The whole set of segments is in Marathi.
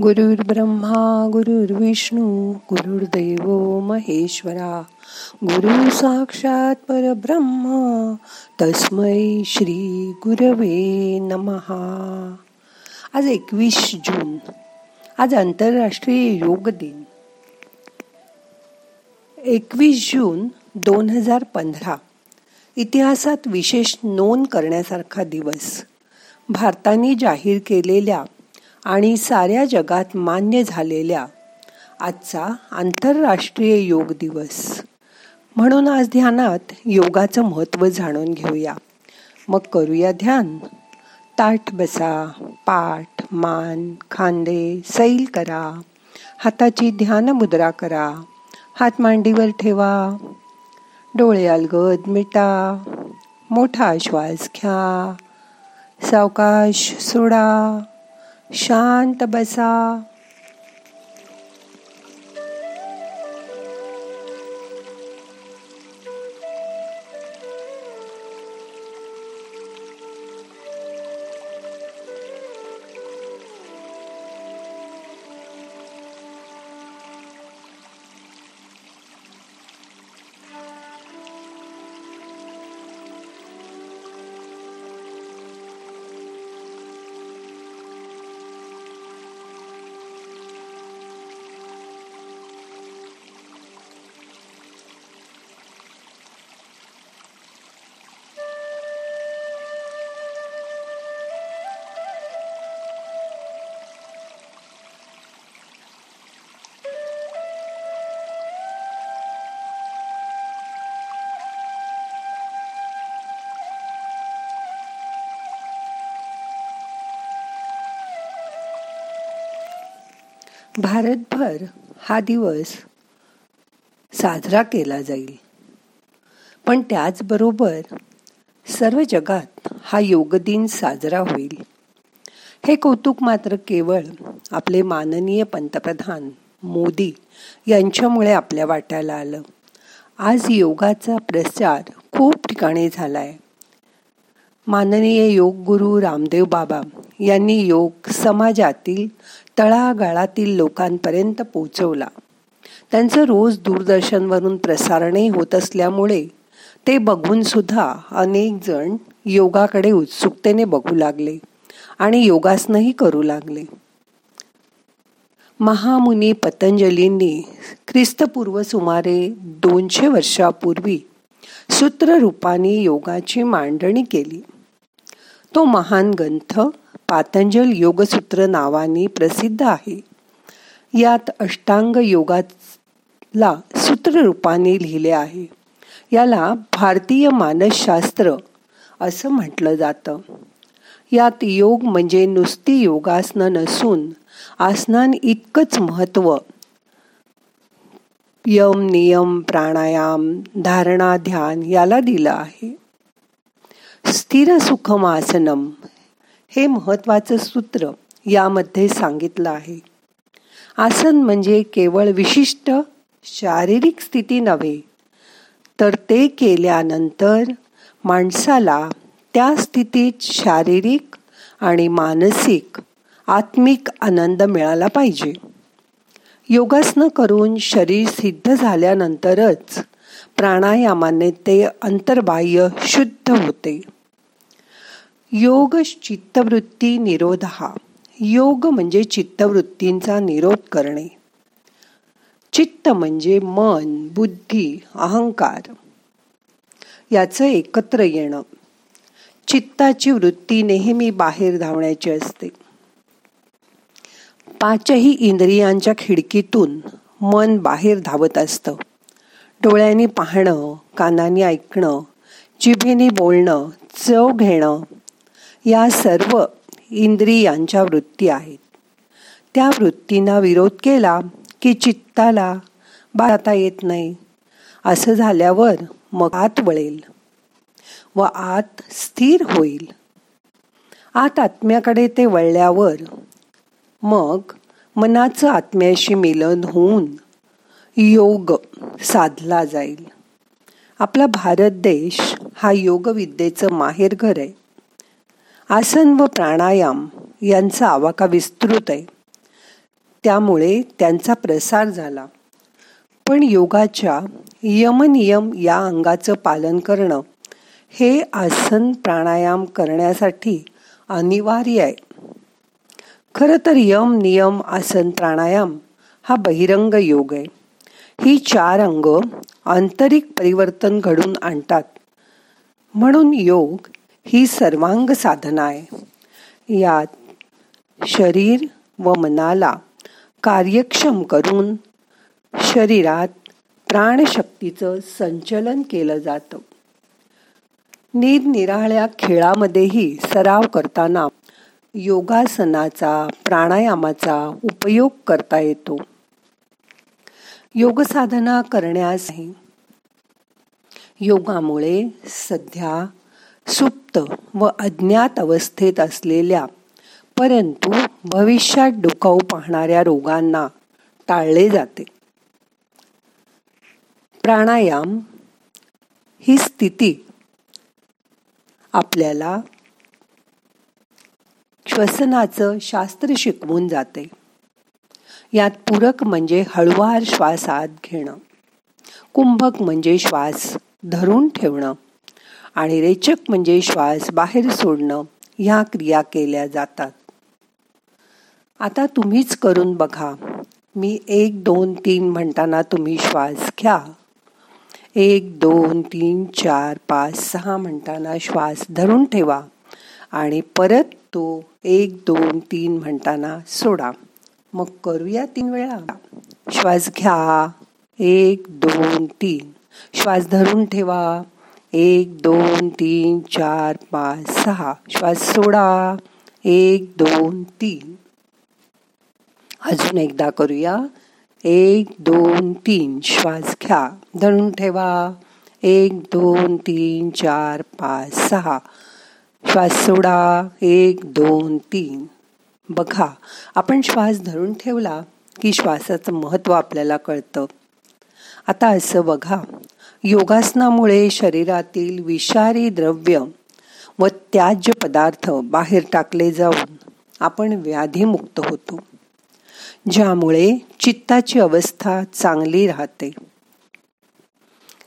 गुरुर् ब्रह्मा गुरुर्विष्णू गुरुर्दैव महेश्वरा गुरु साक्षात परब्रह्म तस्मै श्री गुरवे नमहा आज एकवीस जून. आज आंतरराष्ट्रीय योग दिन. एकवीस जून दोन हजार पंधरा. इतिहासात विशेष नोंद करण्यासारखा दिवस. भारताने जाहीर केलेल्या आणि साऱ्या जगात मान्य झालेल्या आजचा आंतरराष्ट्रीय योग दिवस. म्हणून आज ध्यानात योगाचं महत्त्व जाणून घेऊया. मग करूया ध्यान. ताठ बसा पाठ मान खांदे सैल करा. हाताची ध्यान मुद्रा करा. हात मांडीवर ठेवा. डोळे अलगद मिटा. मोठा श्वास घ्या. सावकाश सोडा. शांत बसा. भारतभर हा दिवस साजरा केला जाईल. पण त्याचबरोबर सर्व जगात हा योग दिन साजरा होईल. हे कौतुक मात्र केवळ आपले माननीय पंतप्रधान मोदी यांच्यामुळे आपल्या वाट्याला आलं. आज योगाचा प्रचार खूप ठिकाणी झाला आहे माननीय योग गुरु रामदेव बाबा यांनी योग समाजातील तळागाळातील लोकांपर्यंत पोचवला त्यांचं रोज दूरदर्शनवरून प्रसारणही होत असल्यामुळे ते बघून सुद्धा अनेक जण योगाकडे उत्सुकतेने बघू लागले आणि योगासनही करू लागले. महामुनी पतंजलींनी ख्रिस्तपूर्व सुमारे दोनशे वर्षापूर्वी सूत्ररूपाने योगाची मांडणी केली. तो महान ग्रंथ पातंजल योगसूत्र नावाने प्रसिद्ध आहे. यात अष्टांग योगाला सूत्ररूपाने लिहिले आहे. याला भारतीय मानसशास्त्र असं म्हटलं जातं. यात योग म्हणजे नुसती योगासनं नसून आसनान इतकंच महत्त्व यम नियम प्राणायाम धारणा ध्यान याला दिलं आहे. स्थिर सुखम आसनम हे महत्वाचं सूत्र यामध्ये सांगितलं आहे. आसन म्हणजे केवळ विशिष्ट शारीरिक स्थिती नव्हे तर ते केल्यानंतर माणसाला त्या स्थितीत शारीरिक आणि मानसिक आत्मिक आनंद मिळाला पाहिजे. योगासनं करून शरीर सिद्ध झाल्यानंतरच प्राणायामाने ते अंतर्बाह्य शुद्ध होते. योग चित्तवृत्ती निरोध हा. योग म्हणजे चित्तवृत्तींचा निरोध करणे. चित्त म्हणजे मन बुद्धी अहंकार. याचं एकत्र येणं. चित्ताची वृत्ती नेहमी बाहेर धावण्याची असते. पाचही इंद्रियांच्या खिडकीतून मन बाहेर धावत असतं. डोळ्यांनी पाहणं कानाने ऐकणं जिभेने बोलणं चव घेणं या सर्व इंद्रियांच्या वृत्ती आहेत. त्या वृत्तींना विरोध केला की चित्ताला बाळता येत नाही. असं झाल्यावर मग आत वळेल व आत स्थिर होईल. आत आत्म्याकडे ते वळल्यावर मग मनाचं आत्म्याशी मिलन होऊन योग साधला जाईल. आपला भारत देश हा योगविद्येचं माहेरघर आहे. आसन व प्राणायाम यांचा आवाका विस्तृत आहे. त्यामुळे त्यांचा प्रसार झाला. पण योगाच्या यमनियम या अंगाचं पालन करणं हे आसन प्राणायाम करण्यासाठी अनिवार्य आहे. खरं तर यम नियम आसन प्राणायाम हा बहिरंग योग आहे. ही चार अंग आंतरिक परिवर्तन घडून आणतात. म्हणून योग ही सर्वांग साधना आहे. यात शरीर व मनाला कार्यक्षम करून शरीरात प्राणशक्तीचं संचलन केलं जातं. निरनिराळ्या खेळामध्येही सराव करताना योगासनाचा प्राणायामाचा उपयोग करता येतो. योगसाधना करण्यास योगामुळे सध्या सुप्त व अज्ञात अवस्थेत असलेल्या परंतु भविष्यात डोकावू पाहणाऱ्या रोगांना टाळले जाते. प्राणायाम ही स्थिती आपल्याला श्वसनाचं शास्त्र शिकवून जाते. यात पूरक म्हणजे हळुवार श्वास आत घेणं. कुंभक म्हणजे श्वास धरून ठेवणं. आणि रेचक म्हणजे श्वास बाहेर सोडणं ह्या क्रिया केल्या जातात. आता तुम्हीच करून बघा. मी एक दोन तीन म्हणताना तुम्ही श्वास घ्या. एक दोन तीन चार पाच सहा म्हणताना श्वास धरून ठेवा. आणि परत तो एक दोन तीन म्हणताना सोडा. मग करूया तीन वेळा. श्वास घ्या. एक दोन तीन. श्वास धरून ठेवा. एक दोन तीन चार पाच सहा. श्वास सोडा. एक दोन तीन. अजून एकदा करूया. एक दोन तीन. श्वास घ्या. धरून ठेवा. एक दोन तीन चार पाच सहा. श्वास सोडा. एक दोन तीन. बघा आपण श्वास धरून ठेवला की श्वासाचं महत्त्व आपल्याला कळतं. आता असं बघा. योगासनामुळे शरीरातील विषारी द्रव्य व त्याज्य पदार्थ बाहेर टाकले जाऊन आपण व्याधीमुक्त होतो. ज्यामुळे चित्ताची अवस्था चांगली राहते.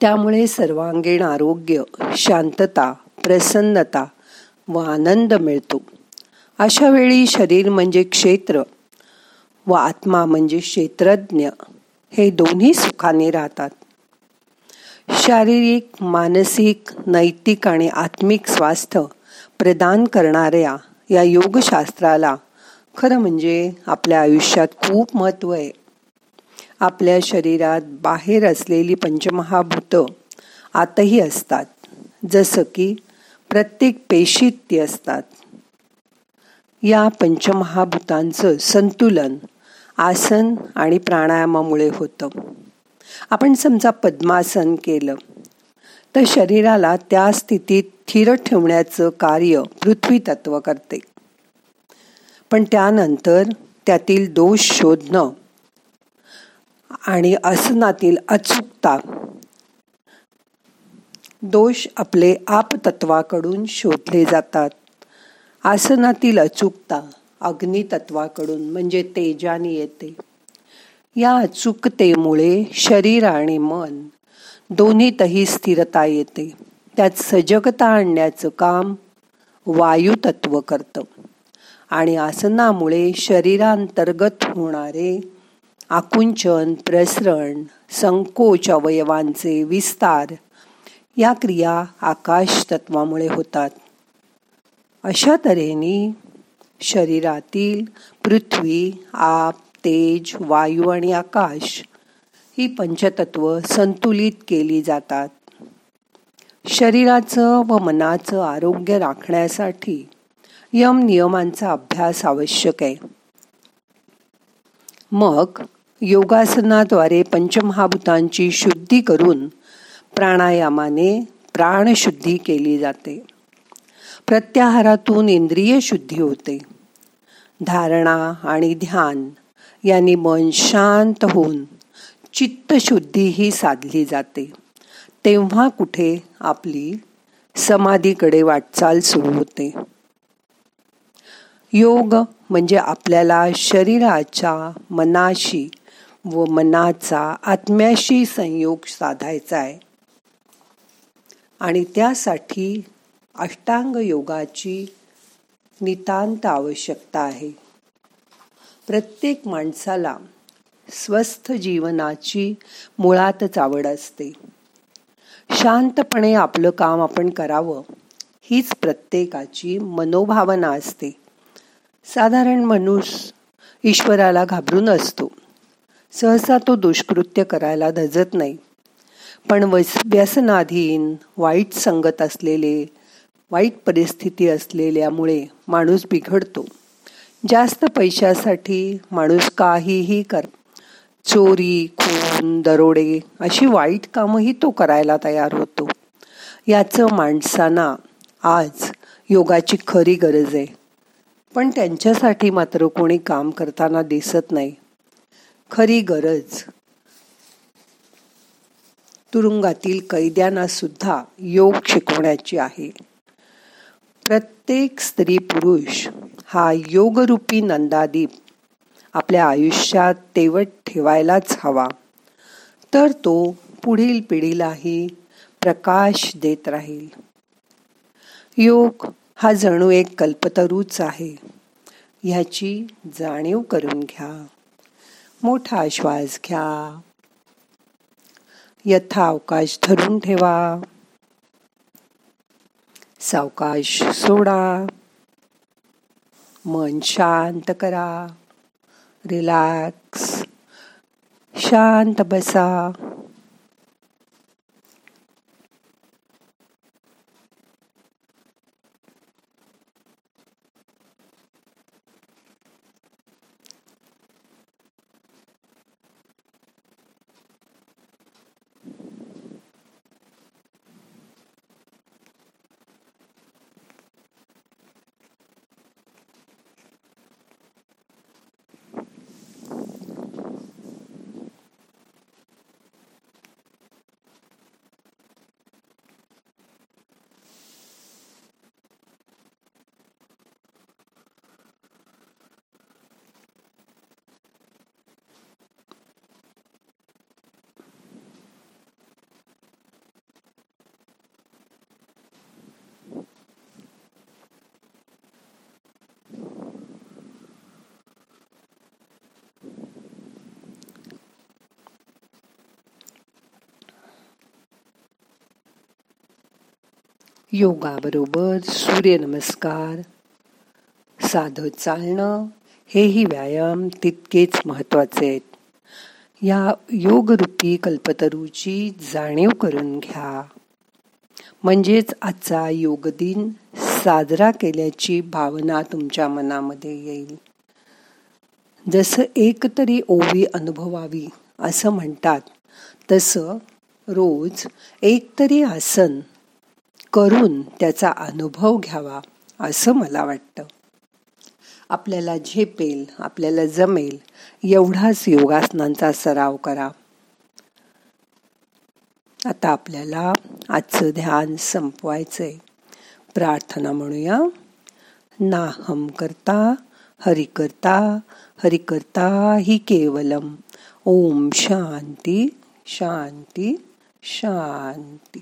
त्यामुळे सर्वांगीण आरोग्य शांतता प्रसन्नता व आनंद मिळतो. अशा वेळी शरीर म्हणजे क्षेत्र व आत्मा म्हणजे क्षेत्रज्ञ. हे दोन्ही सुखाने राहतात. शारीरिक मानसिक नैतिक आणि आत्मिक स्वास्थ्य प्रदान करणाऱ्या या योगशास्त्राला खरं म्हणजे आपल्या आयुष्यात खूप महत्त्व आहे. आपल्या शरीरात बाहेर असलेली पंचमहाभूत आतही असतात. जसं की प्रत्येक पेशीत ती असतात. या पंचमहाभूतांचं संतुलन आसन आणि प्राणायामामुळे होतं. आपण समजा पद्मासन केलं तर शरीराला त्या स्थितीत स्थिर ठेवण्याचं कार्य पृथ्वी तत्व करते. पण त्यानंतर त्यातील दोष शोधणं आणि आसनातील अचूकता दोष आपले आपतत्वाकडून शोधले जातात. आसनातील अचूकता अग्नितत्वाकडून म्हणजे तेजाने येते. या अचूकतेमुळे शरीर आणि मन दोन्हीतही स्थिरता येते. त्यात सजगता आणण्याचं काम वायुतत्व करतं. आणि आसनामुळे शरीरांतर्गत होणारे आकुंचन प्रसरण संकोच अवयवांचे विस्तार या क्रिया आकाश तत्वामुळे होतात. अशा तऱ्हेने शरीरातील पृथ्वी आप तेज वायू आणि आकाश ही पंचतत्व संतुलित केली जातात. शरीराचं व मनाचं आरोग्य राखण्यासाठी यम नियमांचा अभ्यास आवश्यक आहे. मग योगासनाद्वारे पंचमहाभूतांची शुद्धी करून प्राणायामाने प्राणशुद्धी केली जाते. प्रत्याहारातून इंद्रिय शुद्धी होते. धारणा आणि ध्यान यांनी मन शांत होऊन चित्तशुद्धी ही साधली जाते. तेव्हा कुठे आपली समाधीकडे वाटचाल सुरू होते. योग म्हणजे आपल्याला शरीराच्या मनाशी व मनाचा आत्म्याशी संयोग साधायचा आहे. आणि त्यासाठी अष्टांग योगाची नितांत आवश्यकता आहे. प्रत्येक माणसाला स्वस्थ जीवनाची मुळातच आवड असते. शांतपणे आपलं काम आपण करावं हीच प्रत्येकाची मनोभावना असते. साधारण मनुष्य ईश्वराला घाबरून असतो. सहसा तो दुष्कृत्य करायला धजत नाही. पण व्यसनाधीन वाईट संगत असलेले वाईट परिस्थिती असलेल्यामुळे माणूस बिघडतो. जास्त पैशासाठी माणूस काहीही कर चोरी खून दरोडे अशी वाईट कामंही तो करायला तयार होतो. याचं माणसांना आज योगाची खरी गरज आहे. पण त्यांच्यासाठी मात्र कोणी काम करताना दिसत नाही. खरी गरज तुरुंगातील कैद्यांना सुद्धा योग शिकवण्याची आहे. प्रत्येक स्त्री पुरुष हा योगरूपी नंदादीप आपल्या आयुष्यात तेवट ठेवायलाच हवा. तर तो पुढील पिढीलाही प्रकाश देत राहील. योग हा जणू एक कल्पतरूच आहे. ह्याची जाणीव करून घ्या. मोठा श्वास घ्या. यथा अवकाश धरून ठेवा. सावकाश सोडा. मन शांत करा. रिलॅक्स शांत बसा. योगाबरोबर सूर्यनमस्कार साधं चालणं हेही व्यायाम तितकेच महत्त्वाचे आहेत. या योगरूपी कल्पतरूची जाणीव करून घ्या. म्हणजेच आजचा योग दिन साजरा केल्याची भावना तुमच्या मनामध्ये येईल. जसं एक तरी ओवी अनुभवावी असं म्हणतात. तसं रोज एक तरी आसन करून त्याचा अनुभव घ्यावा असं मला वाटतं. आपल्याला झेपेल आपल्याला जमेल एवढाच योगासनांचा सराव करा. आता आपल्याला आजचं ध्यान संपवायचंय. प्रार्थना म्हणूया. नाहम करता हरि करता हरि करता ही केवलम. ओम शांती शांती शांती.